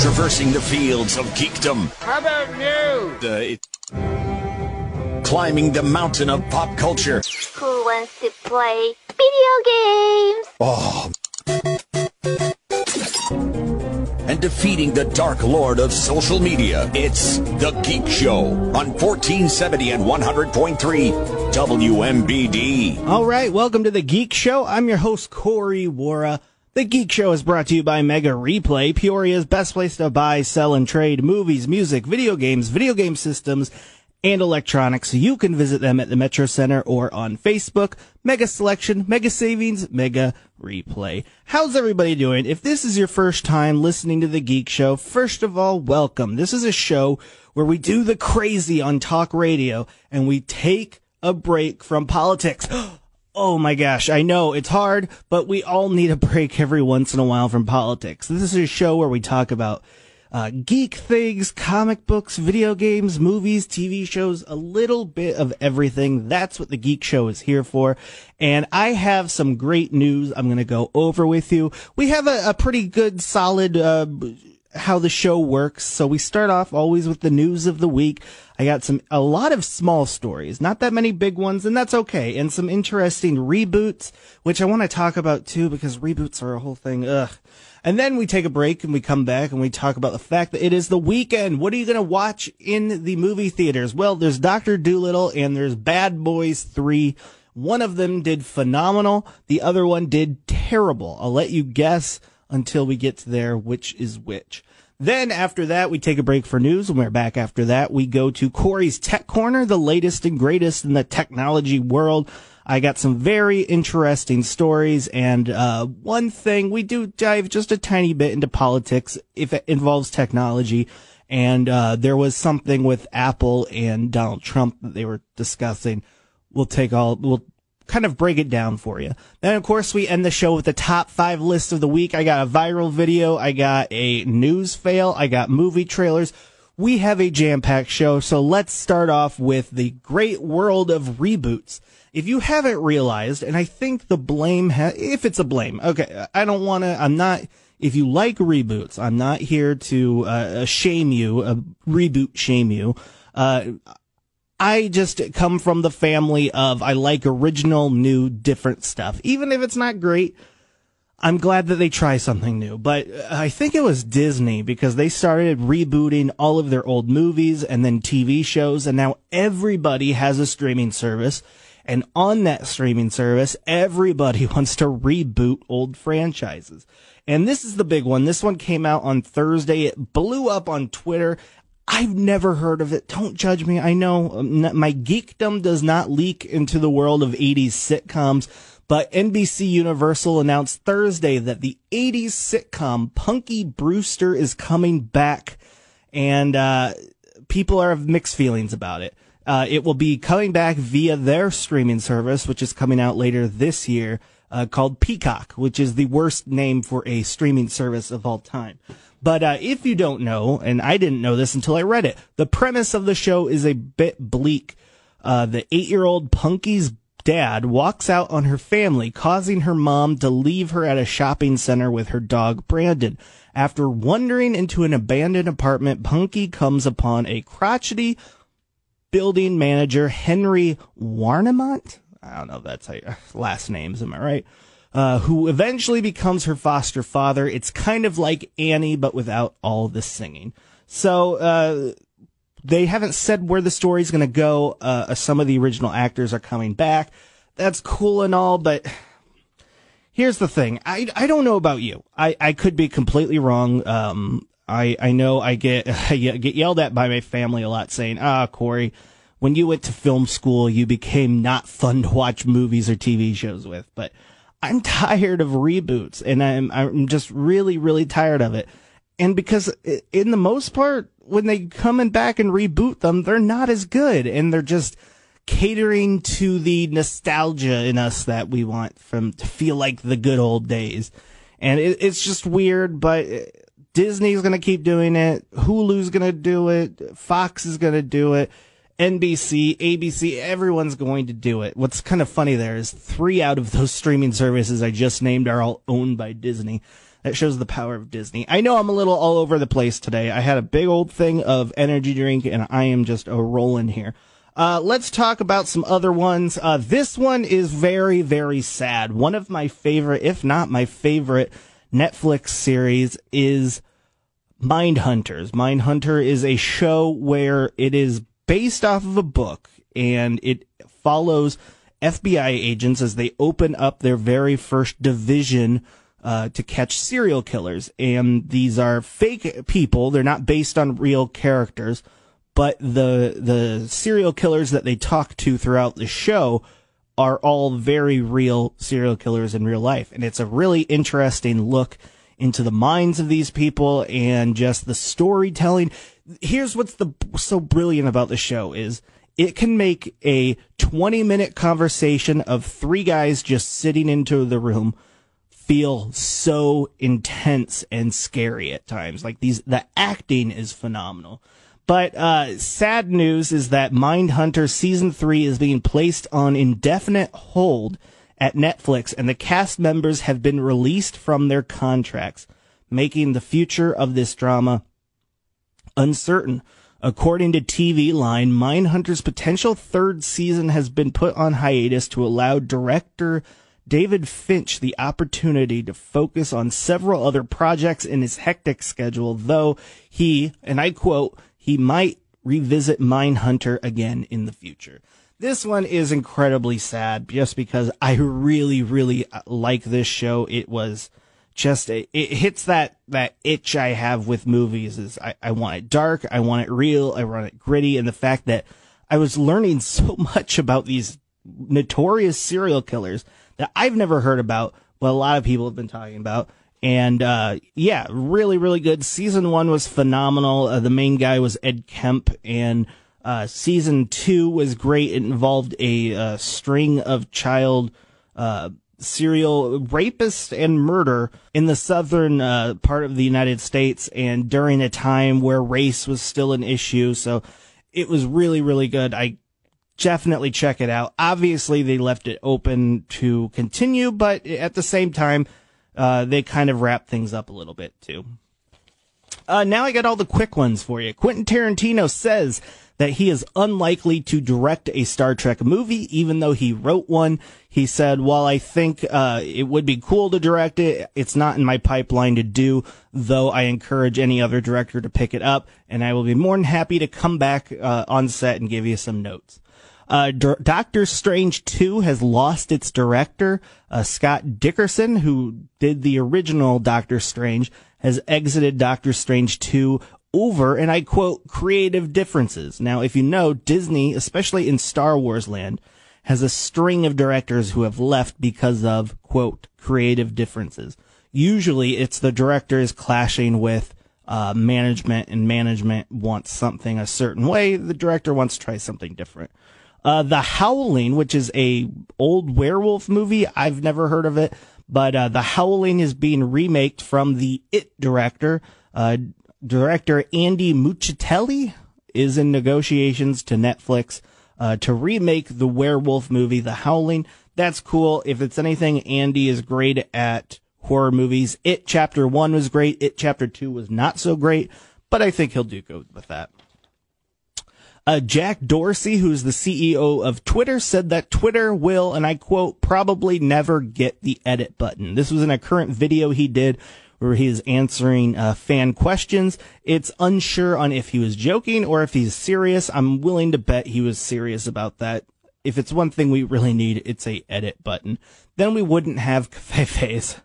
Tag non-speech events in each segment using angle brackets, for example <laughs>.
Traversing the fields of geekdom. How about news? Uh, it... Climbing the mountain of pop culture. Who wants to play video games? Oh. And defeating the dark lord of social media. It's The Geek Show on 1470 and 100.3 WMBD. All right, welcome to The Geek Show. I'm your host, Corey Wara. The Geek Show is brought to you by Mega Replay, Peoria's best place to buy, sell, and trade movies, music, video games, video game systems, and electronics. You can visit them at the Metro Center or on Facebook. Mega Selection, Mega Savings, Mega Replay. How's everybody doing? If this is your first time listening to The Geek Show, first of all, welcome. This is a show where we do the crazy on talk radio and we take a break from politics. <gasps> Oh, Oh my gosh, I know it's hard, but we all need a break every once in a while from politics. This is a show where we talk about uh, geek things, comic books, video games, movies, TV shows, a little bit of everything. That's what the Geek Show is here for. And I have some great news I'm going to go over with you. We have a, a pretty good, solid, uh, how the show works. So we start off always with the news of the week. I got some, a lot of small stories, not that many big ones, and that's okay. And some interesting reboots, which I want to talk about too, because reboots are a whole thing. Ugh. And then we take a break and we come back and we talk about the fact that it is the weekend. What are you going to watch in the movie theaters? Well, there's Dr. Dolittle and there's Bad Boys 3. One of them did phenomenal. The other one did terrible. I'll let you guess until we get to there which is which. Then after that, we take a break for news. When we're back after that, we go to Corey's Tech Corner, the latest and greatest in the technology world. I got some very interesting stories and, uh, one thing we do dive just a tiny bit into politics if it involves technology. And, uh, there was something with Apple and Donald Trump that they were discussing. We'll take all, we'll kind of break it down for you. Then, of course, we end the show with the top five list of the week. I got a viral video. I got a news fail. I got movie trailers. We have a jam packed show. So let's start off with the great world of reboots. If you haven't realized, and I think the blame, ha- if it's a blame, okay, I don't want to, I'm not, if you like reboots, I'm not here to uh, shame you, uh, reboot shame you. Uh, I just come from the family of I like original, new, different stuff. Even if it's not great, I'm glad that they try something new. But uh, I think it was Disney because they started rebooting all of their old movies and then TV shows, and now everybody has a streaming service. And on that streaming service, everybody <laughs> wants to reboot old franchises. And this is the big one. This one came out on Thursday. It blew up on Twitter. I've never heard of it. Don't judge me. I know um, my geekdom does not leak into the world of 80s sitcoms, but NBC Universal announced Thursday that the 80s sitcom Punky Brewster is coming back, and uh, people are of mixed feelings about it. Uh, it will be coming back via their streaming service, which is coming out later this year, uh, called Peacock, which is the worst name for a streaming service of all time. But uh, if you don't know, and I didn't know this until I read it, the premise of the show is a bit bleak. Uh, the eight-year-old Punky's dad walks out on her family, causing her mom to leave her at a shopping center with her dog Brandon. After wandering into an abandoned apartment, Punky comes upon a crotchety building manager, Henry Warnimont. I don't know if that's how <laughs> last names, am I right? Uh, who eventually becomes her foster father. It's kind of like Annie, but without all the singing. So, uh, they haven't said where the story's going to go. Uh, some of the original actors are coming back. That's cool and all, but here's the thing. I, I don't know about you. I, I could be completely wrong. Um, I, I know I get, <laughs> I get yelled at by my family a lot saying, ah, Corey, when you went to film school, you became not fun to watch movies or TV shows with. But I'm <laughs> tired of reboots and I'm, I'm just really, really tired of it. And because in the most part, when they come back and reboot them, they're not as good and they're just catering to the nostalgia in us that we want from to feel like the good old days. And it, it's just weird, but Disney's going to keep doing it. Hulu's going to do it. Fox is going to do it. NBC, ABC, everyone's going to do it. What's kind of funny there is three out of those streaming services I just named are all owned by Disney. That shows the power of Disney. I know I'm a little all over the place today. I had a big old thing of energy drink and I am just a rolling here. Uh, let's talk about some other ones. Uh, this one is very, very sad. One of my favorite, if not my favorite, Netflix series is Mindhunters. Mindhunter is a show where it is based off of a book and it follows FBI agents as they open up their very first division uh, to catch serial killers. And these are fake people. They're not based on real characters, but the, the serial killers that they talk to throughout the show are all very real serial killers in real life. And it's a really interesting look into the minds of these people and just the storytelling. Here's what's the so brilliant about the show is it can make a 20 minute conversation of three guys just sitting into the room feel so intense and scary at times. Like these, the acting is phenomenal. But uh, sad news is that Mindhunter season three is being placed on indefinite hold at Netflix, and the cast members have been released from their contracts, making the future of this drama uncertain. According to TV Line, Mindhunter's potential third season has been put on hiatus to allow director David Finch the opportunity to focus on several other projects in his hectic schedule, though he, and I quote, he might revisit Mindhunter again in the future. This one is incredibly sad just because I really, really uh, like this show. It was just it hits that that itch I have with movies is I, I want it dark, I want it real, I want it gritty, and the fact that I was learning <laughs> so much about these notorious serial killers that I've never heard about, but a lot of people have been talking about. And uh, yeah, really, really good. Season one was phenomenal. Uh, the main guy was Ed Kemp, and uh, season two was great. It involved a uh, string of child uh, serial rapist and murder in the southern uh, part of the United States and during a time where race was still an issue. So it was really, really good. I definitely check it out. Obviously, they left it open to continue, but at the same time, uh, they kind of wrap things up a little bit too. Uh, now I got all the quick ones for you. Quentin Tarantino says that he is unlikely to direct a Star Trek movie, even though he wrote one. He said, while I think uh, it would be cool to direct it, it's not in my pipeline to do, though I encourage any other director to pick it up, and I will be more than happy to come back uh, on set and give you some notes. Uh, D- Doctor Strange 2 has lost its director. Uh, Scott Derrickson, who did the original Doctor Strange, has exited Doctor Strange 2 over, and I quote, creative differences. Now, if you know, Disney, especially in Star Wars land, has a string of directors who have left because of, quote, creative differences. Usually it's the directors clashing with uh, management and management wants something a certain way. The director wants to try something different. Uh, The Howling, which is a old werewolf movie. I've never heard of it, but, uh, The Howling is being remaked from the It director. Uh, director Andy Muschietti is in negotiations to Netflix uh, to remake the werewolf movie, The Howling. That's cool. If it's anything, Andy is great at horror movies. It Chapter 1 was great. It Chapter 2 was not so great, but I think he'll do good with that. Uh, Jack Dorsey, who's the CEO of Twitter, said that Twitter will, and I quote, probably never get the edit button. This was in a current video he did where he is answering uh, fan questions. It's unsure on if he was joking or if he's serious. I'm willing to bet he was serious about that. If it's one thing we really need, it's a edit button. Then we wouldn't have <laughs> covfefe.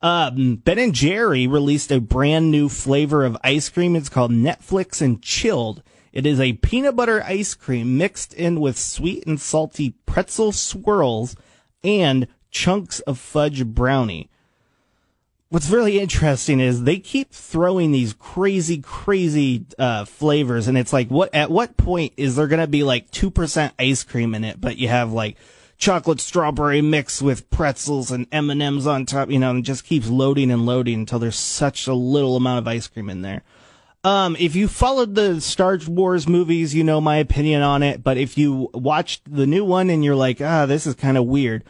Um, Ben and Jerry released a brand new flavor of ice cream. It's called Netflix and Chilled. It is a peanut butter ice cream mixed in with sweet and salty pretzel swirls and chunks of fudge brownie what's really interesting is they keep throwing these crazy, crazy uh, flavors, and it's like, what? At what point is there gonna be like two percent ice cream in it, but you have like chocolate strawberry mix with pretzels and M and M's on top, you know, and just keeps loading and loading until there's such a little amount of ice cream in there. Um, if you followed the Star Wars movies, you know my opinion on it. But if you watched the new one and you're like, ah, this is kind of weird,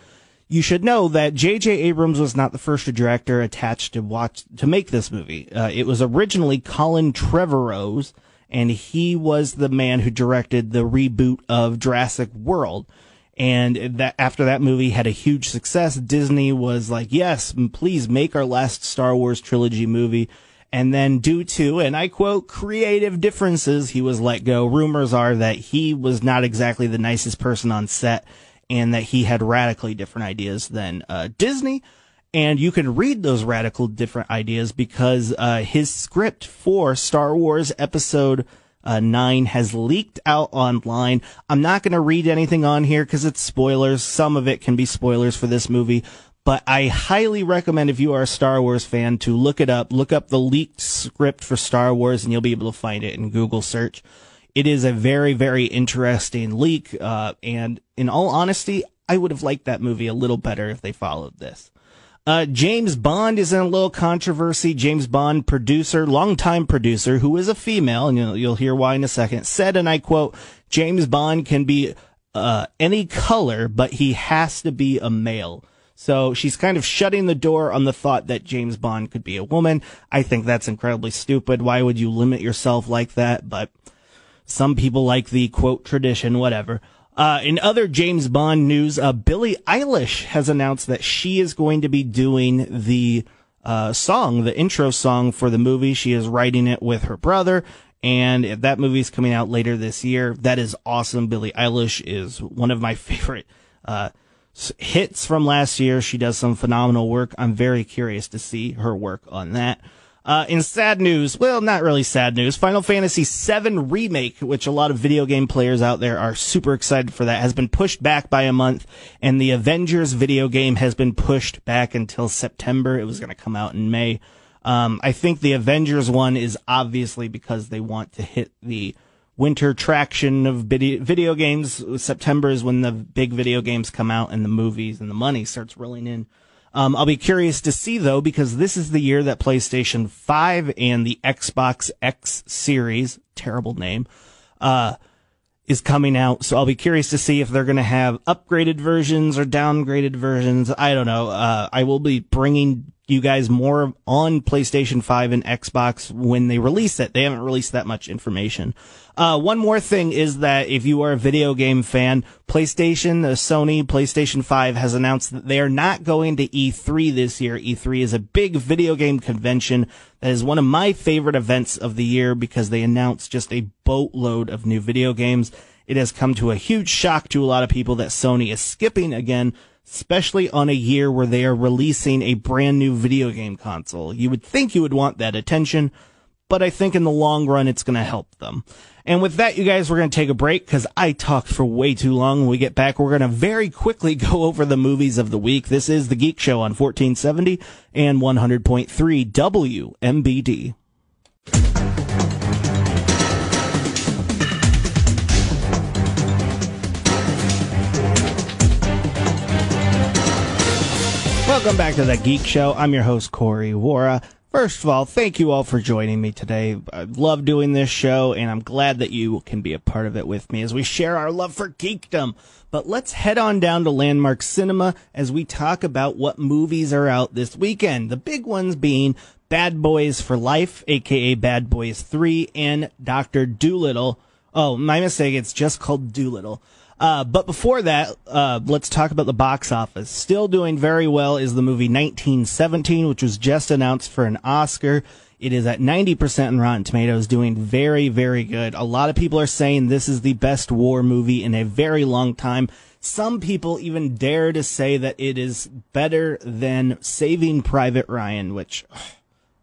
you should know that J.J. Abrams was not the first director attached to watch to make this movie. Uh, it was originally Colin Trevorrow's, and he was the man who directed the reboot of Jurassic World. And that after that movie had a huge success, Disney was like, "Yes, please make our last Star Wars trilogy movie." And then, due to, and I quote, creative differences, he was let go. Rumors are that he was not exactly the nicest person on set and that he had radically different ideas than uh, Disney. And you can read those radical different ideas because uh, his script for Star Wars Episode uh, 9 has leaked out online. I'm not going to read anything on here because it's spoilers. Some of it can be spoilers for this movie. But I highly recommend if you are a Star Wars fan to look it up. Look up the leaked script for Star Wars and you'll be able to find it in Google search it is a very, very interesting leak. Uh, and in all honesty, I would have liked that movie a little better if they followed this. Uh, James Bond is in a little controversy. James Bond producer, longtime producer, who is a female, and you'll, you'll hear why in a second, said, and I quote, James Bond can be, uh, any color, but he has to be a male. So she's kind of shutting the door on the thought that James Bond could be a woman. I think that's incredibly stupid. Why would you limit yourself like that? But some people like the quote tradition, whatever. Uh, in other James Bond news, uh, Billie Eilish has announced that she is going to be doing the uh, song, the intro song for the movie. She is writing it with her brother, and that movie is coming out later this year. That is awesome. Billie Eilish is one of my <laughs> favorite uh, hits from last year. She does some phenomenal work. I'm very curious to see her work on that. Uh, in sad news, well, not really sad news, Final Fantasy VII Remake, which a lot of video game players out there are super excited for that, has been pushed back by a month, and the Avengers video game has been pushed back until September. It was going to come out in May. Um, I think the Avengers one is obviously because they want to hit the winter traction of video games. September is when the big video games come out and the movies and the money starts rolling in. Um, I'll be curious to see though, because this is the year that PlayStation 5 and the Xbox X series, terrible name, uh, is coming out. So I'll be curious to see if they're going to have upgraded versions or downgraded versions. I don't know. Uh, I will be bringing you guys more on PlayStation 5 and Xbox when they release it. They haven't released that much information. Uh, one more thing is that if you are a video game fan, PlayStation, uh, Sony, PlayStation 5 has announced that they are not going to E3 this year. E3 is a big video game convention that is one of my favorite events of the year because they announce just a boatload of new video games. It has come to a huge shock to a lot of people that Sony is skipping again especially on a year where they are releasing a brand new video game console. You would think you would want that attention, but I think in the long run, it's going to help them. And with that, you guys, we're going to take a break because I talked for way too long. When we get back, we're going to very quickly <laughs> go over the movies of the week. This is The Geek Show on 1470 and 100.3 WMBD. Welcome back to The Geek Show. I'm your host, Corey Wara. First of all, thank you all for joining me today. I love doing this show, and I'm glad that you can be a part of it with me as we share our love for geekdom. But let's head on down to Landmark Cinema as we talk about what movies are out this weekend. The big ones being Bad Boys for Life, aka Bad Boys 3, and Dr. Dolittle. Oh, my mistake, it's just called Dolittle. Uh, but before that, uh, let's talk about the box office. Still doing very well is the movie 1917, which was just announced for an Oscar. It is at 90% in Rotten Tomatoes, doing very, very good. A lot of people are saying this is the best war movie in a very long time. Some people even dare to say that it is better than Saving Private Ryan, which ugh,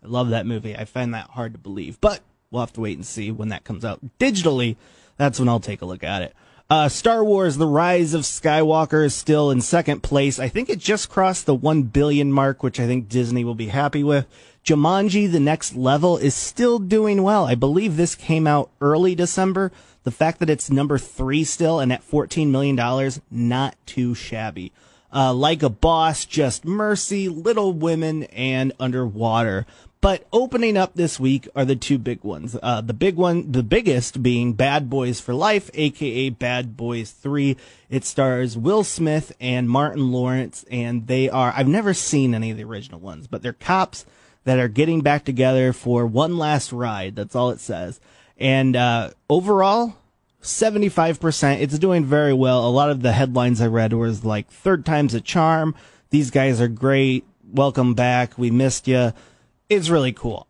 I love that movie. I find that hard to believe, but we'll have to wait and see when that comes out digitally. That's when I'll take a look at it. Uh, Star Wars: The Rise of Skywalker is still in second place. I think it just crossed the one billion mark, which I think Disney will be happy with. Jumanji: The Next Level is still doing well. I believe this came out early December. The fact that it's number three still and at fourteen million dollars, not too shabby. Uh, like a Boss, Just Mercy, Little Women, and Underwater. But opening up this week are the two big ones. Uh, the big one, the biggest being Bad Boys for Life, aka Bad Boys 3. It stars Will Smith and Martin Lawrence, and they are, I've never seen any of the original ones, but they're cops that are getting back together for one last ride. That's all it says. And, uh, overall, 75%. It's doing very well. A lot of the headlines I read was like, third time's a charm. These guys are great. Welcome back. We missed you It's really cool.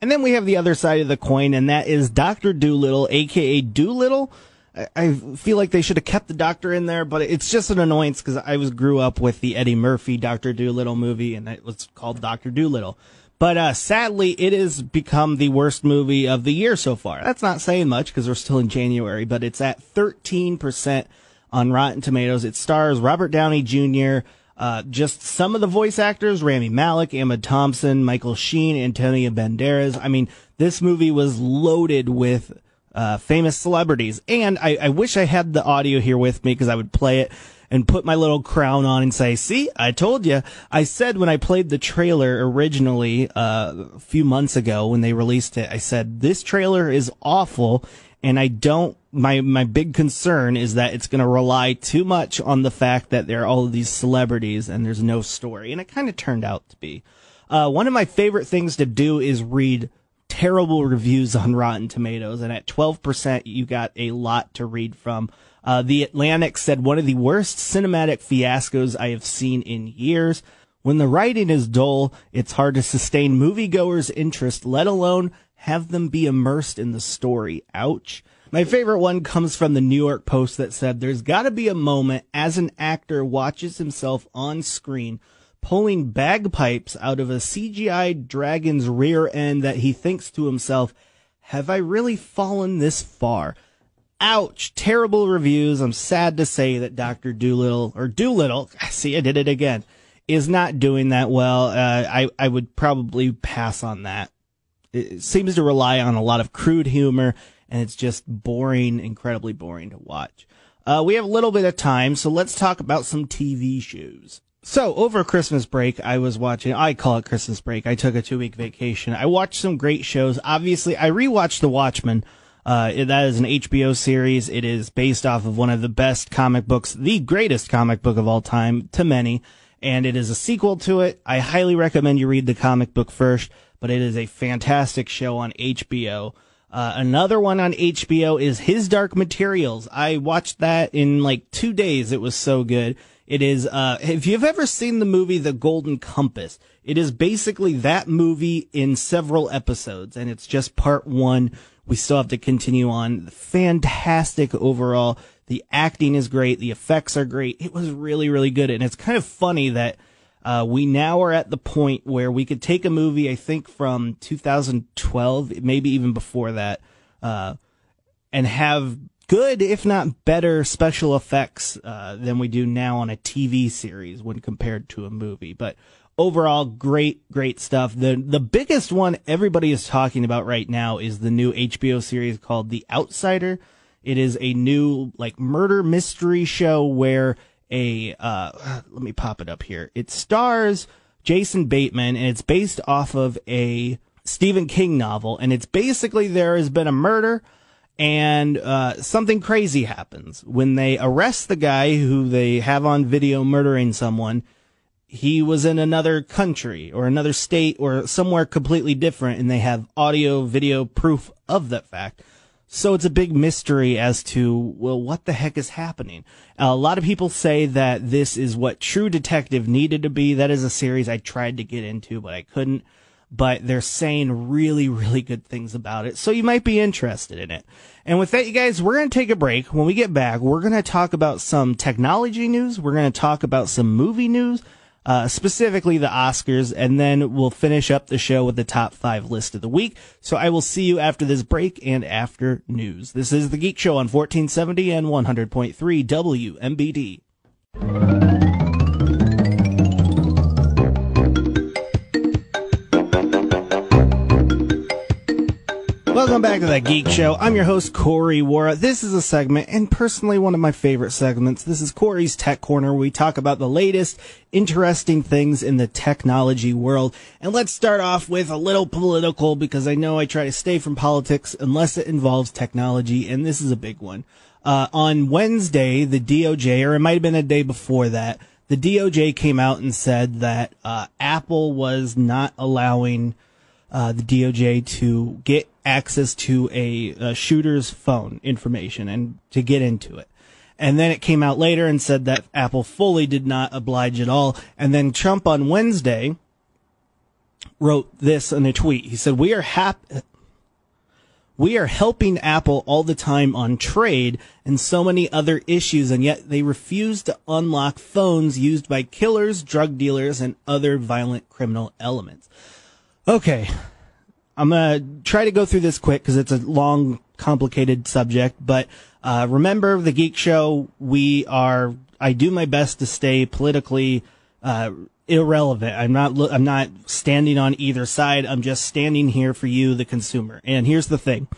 And then we have the other side of the coin, and that is Dr. Dolittle, aka Dolittle. I, I feel like they should have kept the doctor in there, but it's just an annoyance because I was grew up with the Eddie Murphy Dr. Dolittle movie, and it was called Dr. Dolittle. But uh, sadly, it has become the worst movie of the year so far. That's not saying much because we're still in January, but it's at 13% on Rotten Tomatoes. It stars Robert Downey Jr., uh, just some of the voice actors, Rami Malek, Emma Thompson, Michael Sheen, Antonio Banderas. I mean, this movie was loaded with, uh, famous celebrities. And I, I wish I had the audio here with me because I would play it and put my little crown on and say, see, I told you. I said when I played the trailer originally, uh, a few months ago when they released it, I said, this trailer is awful and I don't, my, my big concern is that it's going to rely too much on the fact that there are all of these celebrities and there's no story. And it kind of turned out to be. Uh, one of my favorite things to do is read terrible reviews on Rotten Tomatoes. And at 12%, you got a lot to read from. Uh, the Atlantic said one of the worst cinematic fiascos I have seen in years. When the writing is dull, it's hard to sustain moviegoers' interest, let alone have them be immersed in the story. Ouch. My favorite one comes from the New York Post that said there's got to be a moment as an actor watches himself on screen pulling bagpipes out of a CGI dragon's rear end that he thinks to himself, have I really fallen this far? Ouch. Terrible reviews. I'm sad to say that Dr. Dolittle, or Dolittle, <laughs> see, I did it again, is not doing that well. Uh, I, I would probably pass on that it seems to rely on a lot of crude humor and it's just boring, incredibly boring to watch. Uh, we have a little bit of time, so let's talk about some TV shows. So over Christmas break, I was watching, I call it Christmas break. I took a two week vacation. I watched some great shows. Obviously, I rewatched The Watchmen. Uh, that is an HBO series. It is based off of one of the best comic books, the greatest comic book of all time to many. And it is a sequel to it. I highly recommend you read the comic book first but it is a fantastic show on HBO. Uh, another one on HBO is His Dark Materials. I watched that in like two days. It was so good. It is, uh, if you've ever seen the movie The Golden Compass, it is basically that movie in several episodes and it's just part one. We still have to continue on. Fantastic overall. The acting is great. The effects are great. It was really, really good. And it's kind of funny that uh, we now are at the point where we could take a movie, I think from 2012, maybe even before that, uh, and have good, if not better, special effects uh, than we do now on a TV series when compared to a movie. But overall, great, great stuff. The the biggest one everybody is talking about right now is the new HBO series called The Outsider. It is a new like murder mystery show where a uh, let me pop it up here. It stars Jason Bateman and it's based off of a Stephen King novel and it's basically there has been a murder and uh, something crazy happens when they arrest the guy who they have on video murdering someone. He was in another country or another state or somewhere completely different, and they have audio, video proof of that fact. So it's a big mystery as to, well, what the heck is happening? A lot of people say that this is what True Detective needed to be. That is a series I tried to get into, but I couldn't. But they're saying really, really good things about it. So you might be interested in it. And with that, you guys, we're going to take a break. When we get back, we're going to talk about some technology news. We're going to talk about some movie news uh, specifically the Oscars, and then we'll finish up the show with the top five list of the week. So I will see you after this break and after news. This is the Geek Show on 1470 and 100.3 WMBD. Welcome back to the Geek Show. I'm your host, Corey Wara. This is a segment, and personally one of my favorite segments. This is Corey's Tech Corner, where we talk about the latest interesting things in the technology world. And let's start off with a little political, because I know I try to stay from politics unless it involves technology, and this is a big one. Uh, on Wednesday, the DOJ, or it might have been a day before that, the DOJ came out and said that uh, Apple was not allowing uh, the DOJ to get access to a, a shooter's phone information and to get into it. And then it came out later and said that Apple fully did not oblige at all. And then Trump on Wednesday wrote this in a tweet. He said, "We are happy." We are helping Apple all the time on trade and so many other issues, and yet they refuse to unlock phones used by killers, drug dealers, and other violent criminal elements. Okay, I'm gonna try to go through this quick because it's a long, complicated subject. But uh, remember, the Geek Show. We are. I do my best to stay politically uh, irrelevant. I'm not. I'm not standing on either side. I'm just standing here for you, the consumer. And here's the thing.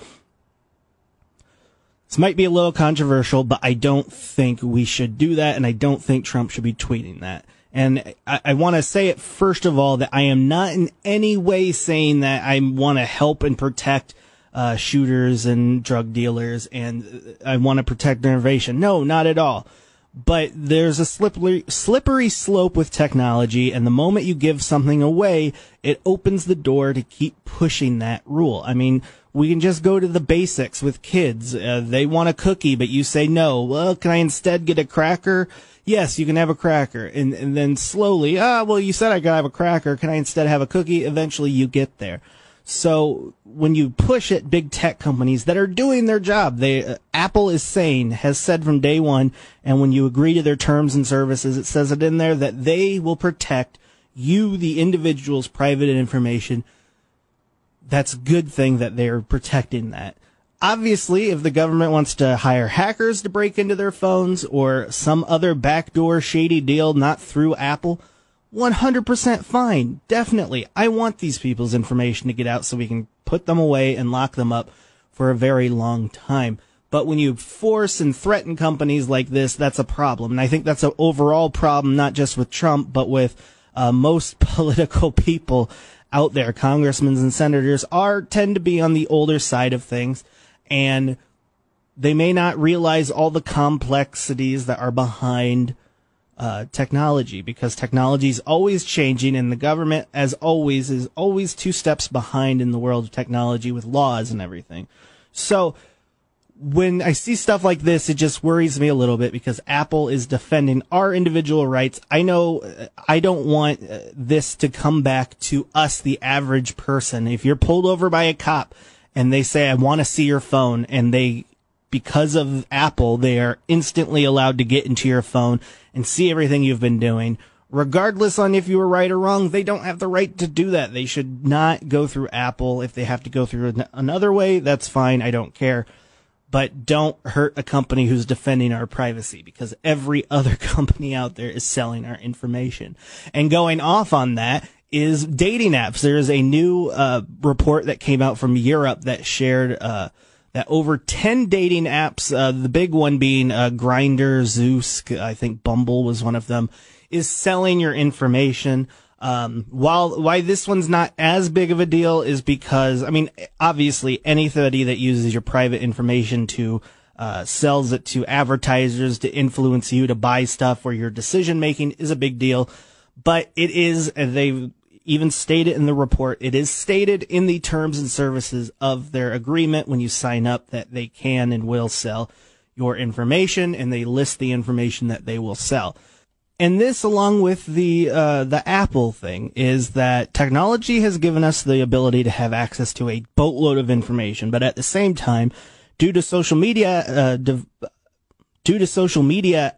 This might be a little controversial, but I don't think we should do that, and I don't think Trump should be tweeting that. And I, I want to say it first of all that I am not in any way saying that I want to help and protect uh, shooters and drug dealers and I want to protect innovation. No, not at all. But there's a slippery, slippery slope with technology, and the moment you give something away, it opens the door to keep pushing that rule. I mean, we can just go to the basics with kids. Uh, they want a cookie, but you say no. Well, can I instead get a cracker? Yes, you can have a cracker. And, and then slowly, ah, well, you said I gotta have a cracker. Can I instead have a cookie? Eventually you get there. So when you push at big tech companies that are doing their job, they, uh, Apple is saying, has said from day one, and when you agree to their terms and services, it says it in there that they will protect you, the individual's private information. That's a good thing that they're protecting that obviously, if the government wants to hire hackers to break into their phones or some other backdoor shady deal not through Apple, 100% fine. Definitely. I want these people's information to get out so we can put them away and lock them up for a very long time. But when you force and threaten companies like this, that's a problem. And I think that's an overall problem, not just with Trump, but with uh, most <laughs> political people out there. Congressmen and senators are tend to be on the older side of things and they may not realize all the complexities that are behind uh, technology because technology is always changing and the government as always is always two steps behind in the world of technology with laws and everything so when I see stuff like this, it just worries me a little bit because Apple is defending our individual rights. I know uh, I don't want uh, this to come back to us, the average person. If you're pulled over by a cop and they say, I want to see your phone. And they, because of Apple, they are instantly allowed to get into your phone and see everything you've been doing. Regardless on if you were right or wrong, they don't have the right to do that. They should not go through Apple. If they have to go through another way, that's fine. I don't care. But don't hurt a company who's defending our privacy because every <laughs> other company out there is selling our information. And going off on that, is dating apps. There is a new uh, report that came out from Europe that shared uh, that over 10 dating apps, uh, the big one being uh, Grindr, Zeus, I think Bumble was one of them, is selling your information. Um, while why this one's not as big of a deal is because I mean obviously anybody that uses your private information to uh, sells it to advertisers to influence you to buy stuff or your decision making is a big deal but it is they even stated in the report, it is stated in the terms and services of their agreement when you sign up that they can and will sell your information and they list the information that they will sell. And this, along with the uh, the Apple thing, is that technology has given us the ability to have access to a boatload of information, but at the same time, due to social media, uh, due to social media,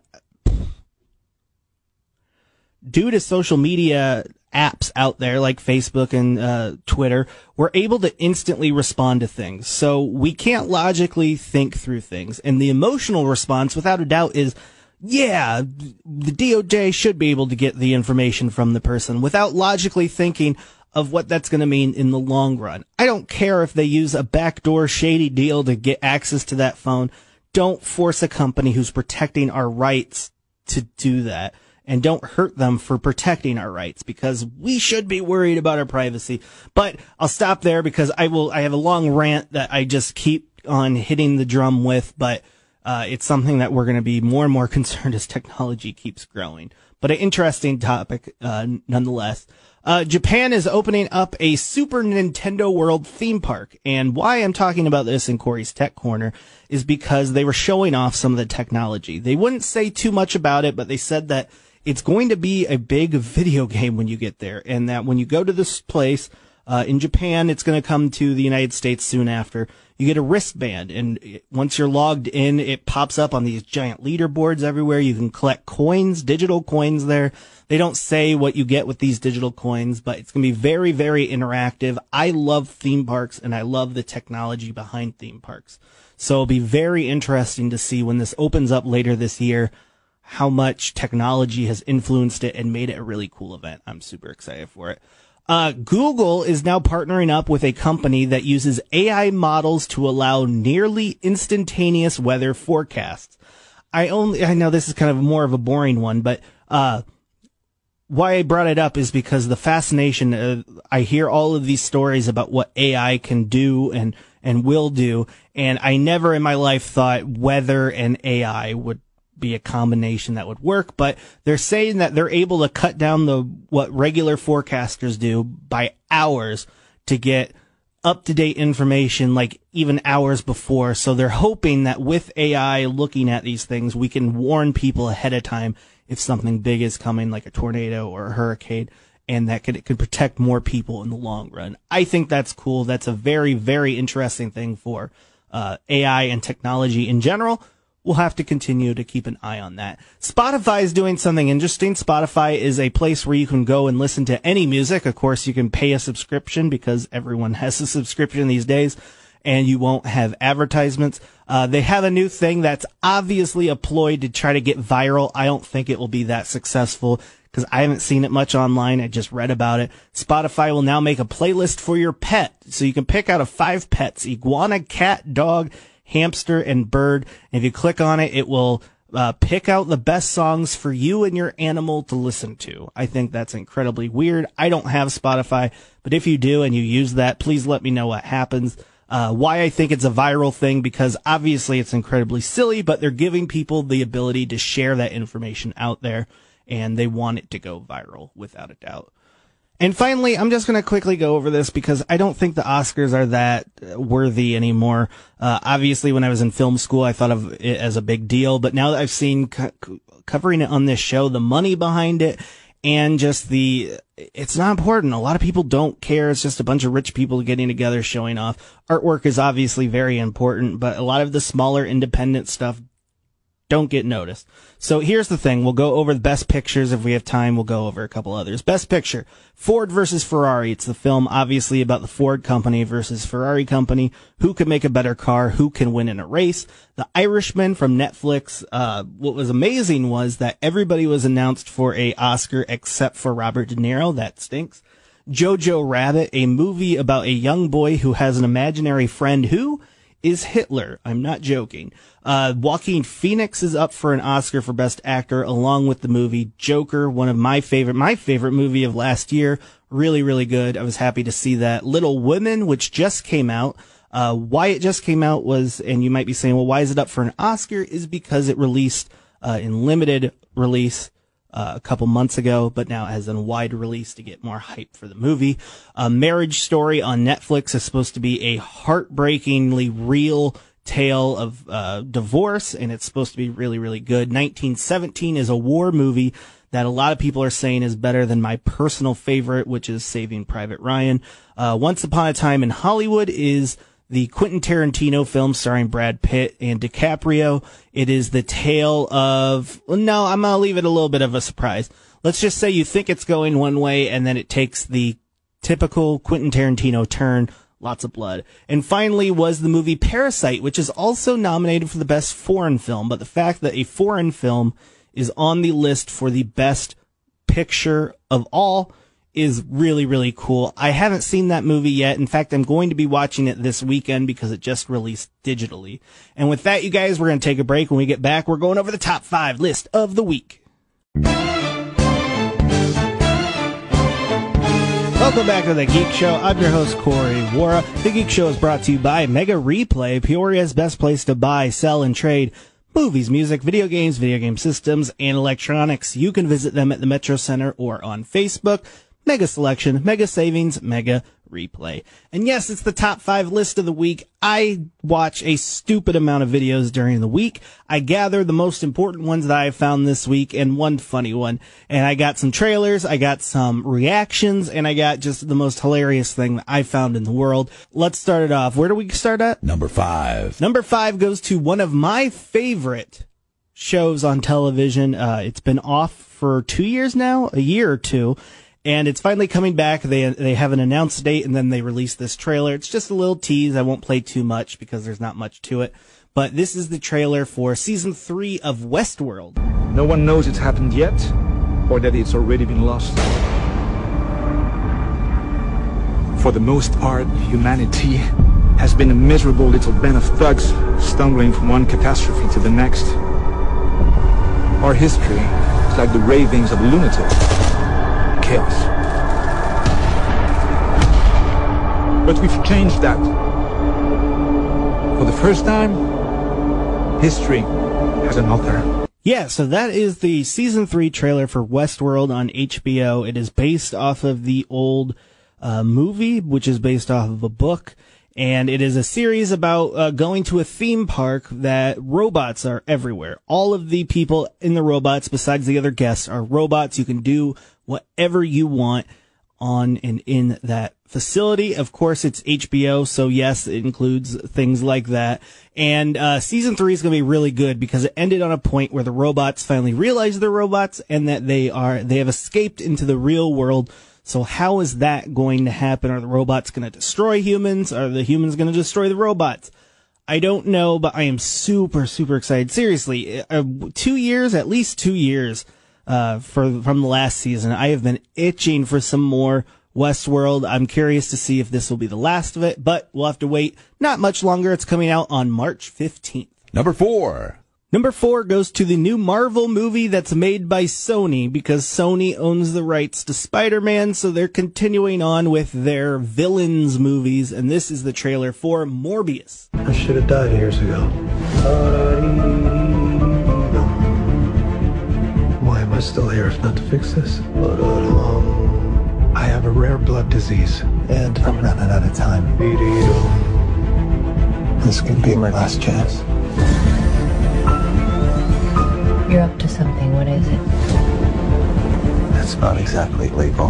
due to social media apps out there like Facebook and uh, Twitter, we're able to instantly respond to things. So we can't logically think through things. And the emotional response, without a doubt, is yeah, the DOJ should be able to get the information from the person without logically thinking, of what that's going to mean in the long run. I don't care if they use a backdoor shady deal to get access to that phone. Don't force a company who's protecting our rights to do that and don't hurt them for protecting our rights because we should be worried about our privacy. But I'll stop there because I will, I have a long rant that I just keep on hitting the drum with, but uh, it's something that we're going to be more and more <laughs> concerned as technology keeps growing. But an interesting topic, uh, nonetheless. Uh, Japan is opening up a Super Nintendo World theme park. And why I'm talking about this in Corey's Tech Corner is because they were showing off some of the technology. They wouldn't say too much about it, but they said that it's going to be a big video game when you get there and that when you go to this place, uh, in Japan, it's going to come to the United States soon after. You get a wristband, and once you're logged in, it pops up on these giant leaderboards everywhere. You can collect coins, digital coins there. They don't say what you get with these digital coins, but it's going to be very, very interactive. I love theme parks, and I love the technology behind theme parks. So it'll be very interesting to see when this opens up later this year how much technology has influenced it and made it a really cool event. I'm super excited for it. Uh, Google is now partnering up with a company that uses AI models to allow nearly instantaneous weather forecasts. I only, I know this is kind of more of a boring one, but, uh, why I brought it up is because the fascination, I hear all of these stories about what AI can do and, and will do. And I never in my life thought weather and AI would be a combination that would work, but they're saying that they're able to cut down the what regular forecasters do by hours to get up to date information like even hours before. So they're hoping that with AI looking at these things, we can warn people ahead of time if something big is coming like a tornado or a hurricane and that could, it could protect more people in the long run. I think that's cool. That's a very, very interesting thing for uh, AI and technology in general we'll have to continue to keep an eye on that. Spotify is doing something interesting. Spotify is a place where you can go and listen to any music. Of course, you can pay a subscription because everyone <laughs> has a subscription these days and you won't have advertisements. Uh, they have a new thing that's obviously a ploy to try to get viral. I don't think it will be that successful because I haven't seen it much online. I just read about it. Spotify will now make a playlist for your pet. So you can pick out of five pets, iguana, cat, dog, hamster, and bird. And if you click on it, it will uh, pick out the best songs for you and your animal to listen to. I think that's incredibly weird. I don't have Spotify, but if you do and you use that, please let me know what happens. Uh, why I think it's a viral thing because obviously it's incredibly silly, but they're giving people the ability to share that information out there and they want it to go viral without a doubt. And finally, I'm just going to quickly go over this because I don't think the Oscars are that worthy anymore. Uh, obviously, when I was in film school, I thought of it as a big deal, but now that I've seen co- covering it on this show, the money behind it and just the, it's not important. A lot of people don't care. It's just a bunch of rich people getting together showing off. Artwork is obviously very important, but a lot of the smaller independent stuff don't get noticed. So here's the thing. We'll go over the best pictures. If we have time, we'll go over a couple others. Best picture. Ford versus Ferrari. It's the film obviously about the Ford company versus Ferrari company. Who can make a better car? Who can win in a race? The Irishman from Netflix. Uh, what was amazing was that everybody was announced for a Oscar except for Robert De Niro. That stinks. Jojo Rabbit, a movie about a young boy who has an imaginary friend who is Hitler. I'm not joking. Uh, Joaquin Phoenix is up for an Oscar for Best Actor along with the movie Joker, one of my favorite, my favorite movie of last year. Really, really good. I was happy to see that. Little Women, which just came out. Uh, why it just came out was, and you might be saying, well, why is it up for an Oscar? Is because it released, uh, in limited release uh, a couple months ago, but now has a wide release to get more hype for the movie. A Marriage Story on Netflix is supposed to be a heartbreakingly real tale of uh, divorce, and it's supposed to be really, really good. 1917 is a war movie that a lot of people are saying is better than my personal favorite, which is Saving Private Ryan. Uh, Once Upon a Time in Hollywood is the Quentin Tarantino film starring Brad Pitt and DiCaprio. It is the tale of, no, I'm going to leave it a little bit of a surprise. Let's just say you think it's going one way and then it takes the typical Quentin Tarantino turn. Lots of blood. And finally was the movie Parasite, which is also nominated for the best foreign film. But the fact that a foreign film is on the list for the best picture of all is really, really cool. I haven't seen that movie yet. In fact, I'm going to be watching it this weekend because it just released digitally. And with that, you guys, we're going to take a break. When we get back, we're going over the top five list of the week. Welcome back to the Geek Show. I'm your host, Corey Wara. The Geek Show is brought to you by Mega Replay, Peoria's best place to buy, sell, and trade movies, music, video games, video game systems, and electronics. You can visit them at the Metro Center or on Facebook. Mega selection, mega savings, mega replay. And yes, it's the top five list of the week. I watch a stupid amount of videos during the week. I gather the most important ones that I found this week and one funny one. And I got some trailers, I got some reactions, and I got just the most hilarious thing that I found in the world. Let's start it off. Where do we start at? Number five. Number five goes to one of my favorite shows on television. Uh, it's been off for two years now, a year or two and it's finally coming back. They they have an announced date, and then they release this trailer. It's just a little tease. I won't play too much because there's not much to it. But this is the trailer for season three of Westworld. No one knows it's happened yet, or that it's already been lost. For the most part, humanity has been a miserable little band of thugs stumbling from one catastrophe to the next. Our history is like the ravings of a lunatic chaos. But we've changed that. For the first time, history has an author. Yeah, so that is the season three trailer for Westworld on HBO. It is based off of the old uh, movie, which is based off of a book. And it is a series about uh, going to a theme park that robots are everywhere. All of the people in the robots, besides the other guests, are robots. You can do whatever you want on and in that facility. Of course, it's HBO, so yes, it includes things like that. And uh, season three is going to be really good because it ended on a point where the robots finally realize they're robots and that they are they have escaped into the real world. So how is that going to happen? Are the robots going to destroy humans? Are the humans going to destroy the robots? I don't know, but I am super super excited. Seriously, uh, two years, at least two years uh, for from the last season. I have been itching for some more Westworld. I'm curious to see if this will be the last of it, but we'll have to wait not much longer. It's coming out on March 15th. Number four. Number four goes to the new Marvel movie that's made by Sony because Sony owns the rights to Spider-Man, so they're continuing on with their villains movies, and this is the trailer for Morbius. I should have died years ago. I'm still here if not to fix this. I have a rare blood disease, and I'm running out of time. This could be my last chance. You're up to something. What is it? That's not exactly legal.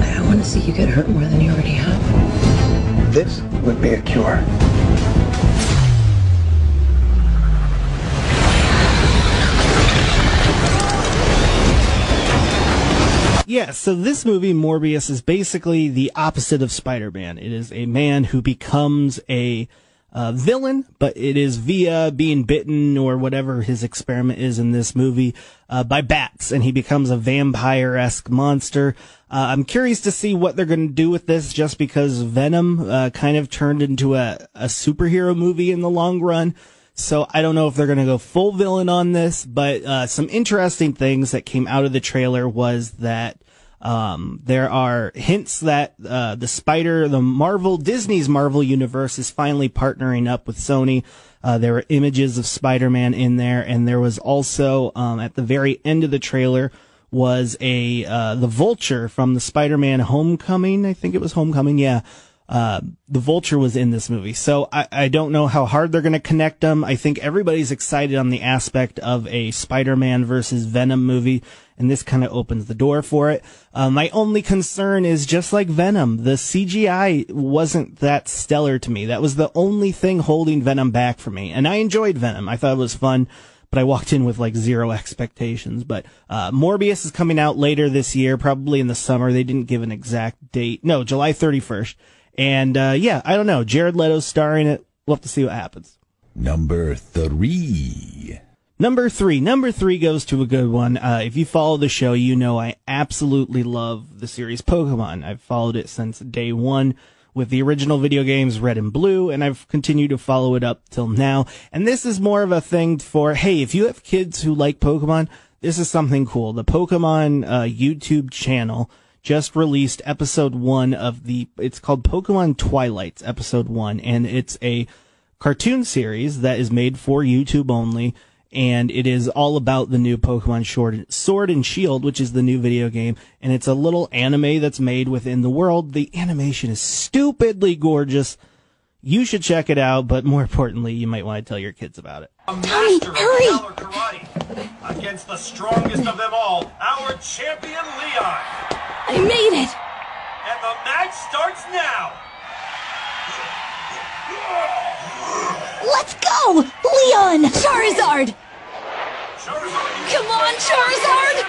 I don't want to see you get hurt more than you already have. This would be a cure. Yeah, so this movie, Morbius, is basically the opposite of Spider-Man. It is a man who becomes a uh, villain, but it is via being bitten or whatever his experiment is in this movie uh, by bats, and he becomes a vampire-esque monster. Uh, I'm curious to see what they're going to do with this, just because Venom uh, kind of turned into a, a superhero movie in the long run. So I don't know if they're going to go full villain on this, but uh, some interesting things that came out of the trailer was that um, there are hints that uh, the Spider, the Marvel, Disney's Marvel universe is finally partnering up with Sony. Uh, there were images of Spider-Man in there, and there was also um, at the very end of the trailer was a uh, the Vulture from the Spider-Man Homecoming. I think it was Homecoming. Yeah, uh, the Vulture was in this movie. So I, I don't know how hard they're going to connect them. I think everybody's excited on the aspect of a Spider-Man versus Venom movie, and this kind of opens the door for it. Uh, my only concern is just like Venom, the CGI wasn't that stellar to me. That was the only thing holding Venom back for me. And I enjoyed Venom. I thought it was fun but I walked in with like zero expectations. But uh, Morbius is coming out later this year, probably in the summer. They didn't give an exact date. No, July 31st. And uh, yeah, I don't know. Jared Leto's starring it. We'll have to see what happens. Number three. Number three. Number three goes to a good one. Uh, if you follow the show, you know I absolutely love the series Pokemon. I've followed it since day one with the original video games Red and Blue, and I've continued to follow it up till now. And this is more of a thing for, hey, if you have kids who like Pokemon, this is something cool. The Pokemon uh, YouTube channel just released episode one of the, it's called Pokemon Twilights, episode one, and it's a cartoon series that is made for YouTube only and it is all about the new Pokemon Sword and Shield, which is the new video game, and it's a little anime that's made within the world. The animation is stupidly gorgeous. You should check it out, but more importantly, you might want to tell your kids about it. Tommy, hurry! Karate against the strongest of them all, our champion Leon. I made it! And the match starts now. Let's go! Leon! Charizard! Come on, Charizard!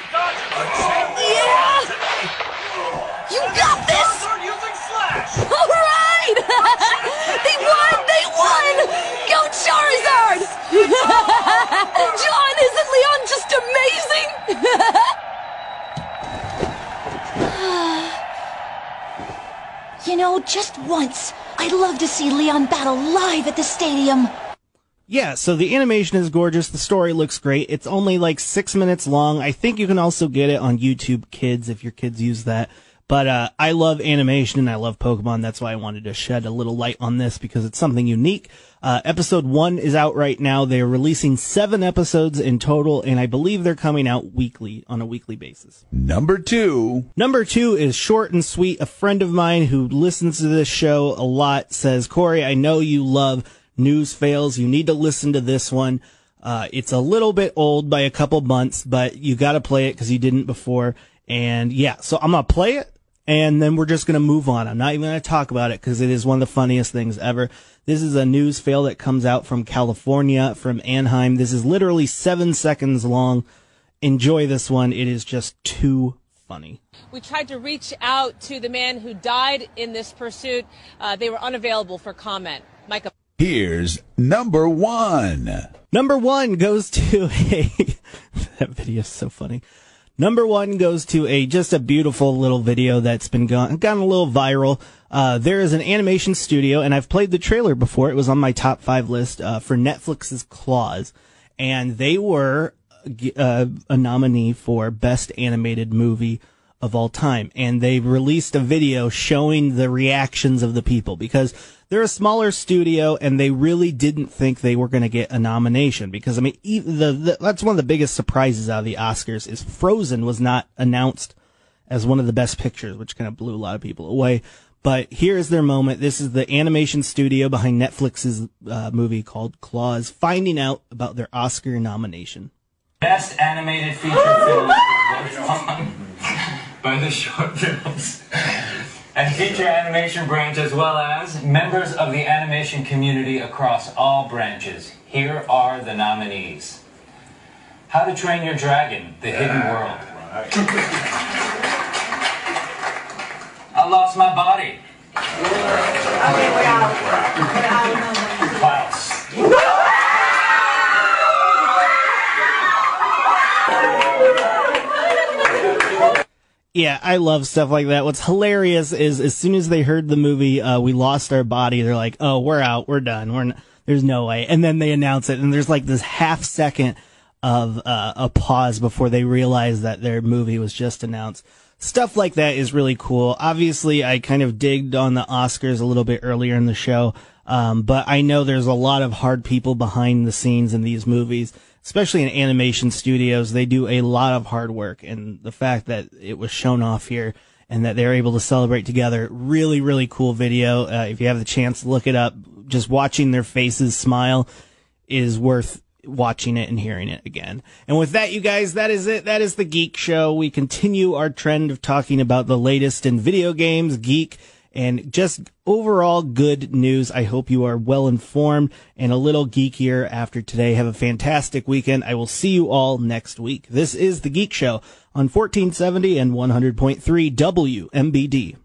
Yeah! You got this! All right! Just once, I'd love to see Leon battle live at the stadium. Yeah, so the animation is gorgeous. The story looks great. It's only like six minutes long. I think you can also get it on YouTube Kids if your kids use that. But uh, I love animation and I love Pokemon. That's why I wanted to shed a little light on this because it's something unique. Uh, episode one is out right now. They're releasing seven episodes in total, and I believe they're coming out weekly on a weekly basis. Number two. Number two is short and sweet. A friend of mine who listens to this show a lot says, Corey, I know you love news fails. You need to listen to this one. Uh, it's a little bit old by a couple months, but you got to play it because you didn't before. And yeah, so I'm going to play it and then we're just going to move on. I'm not even going to talk about it because it is one of the funniest things ever. This is a news fail that comes out from California, from Anaheim. This is literally seven seconds long. Enjoy this one. It is just too funny. We tried to reach out to the man who died in this pursuit. Uh, they were unavailable for comment. Micah. Here's number one. Number one goes to <laughs> a. that video is so funny. Number one goes to a just a beautiful little video that's been gone gone a little viral. Uh, there is an animation studio, and I've played the trailer before. It was on my top five list uh, for Netflix's Klaus, and they were uh, a nominee for best animated movie of all time. And they released a video showing the reactions of the people because they're a smaller studio and they really didn't think they were going to get a nomination because I mean the, the, that's one of the biggest surprises out of the Oscars is Frozen was not announced as one of the best pictures, which kind of blew a lot of people away. But here's their moment. This is the animation studio behind Netflix's uh, movie called Klaus finding out about their Oscar nomination. Best animated feature film by the short films and feature animation branch as well as members of the animation community across all branches. Here are the nominees. How to Train Your Dragon, The Hidden World. I Lost My Body. Klaus. Yeah, I love stuff like that. What's hilarious is as soon as they heard the movie, uh, we lost our body. They're like, "Oh, we're out. We're done. We're n- there's no way." And then they announce it, and there's like this half second of uh, a pause before they realize that their movie was just announced. Stuff like that is really cool. Obviously, I kind of digged on the Oscars a little bit earlier in the show, um, but I know there's a lot of hard people behind the scenes in these movies especially in animation studios, they do a lot of hard work. And the fact that it was shown off here and that they're able to celebrate together, really, really cool video. Uh, if you have the chance look it up, just watching their faces smile is worth watching it and hearing it again. And with that, you guys, that is it. That is the Geek Show. We continue our trend of talking about the latest in video games, geek, and just overall good news. I hope you are well informed and a little geekier after today. Have a fantastic weekend. I will see you all next week. This is the Geek Show on 1470 and 100.3 WMBD.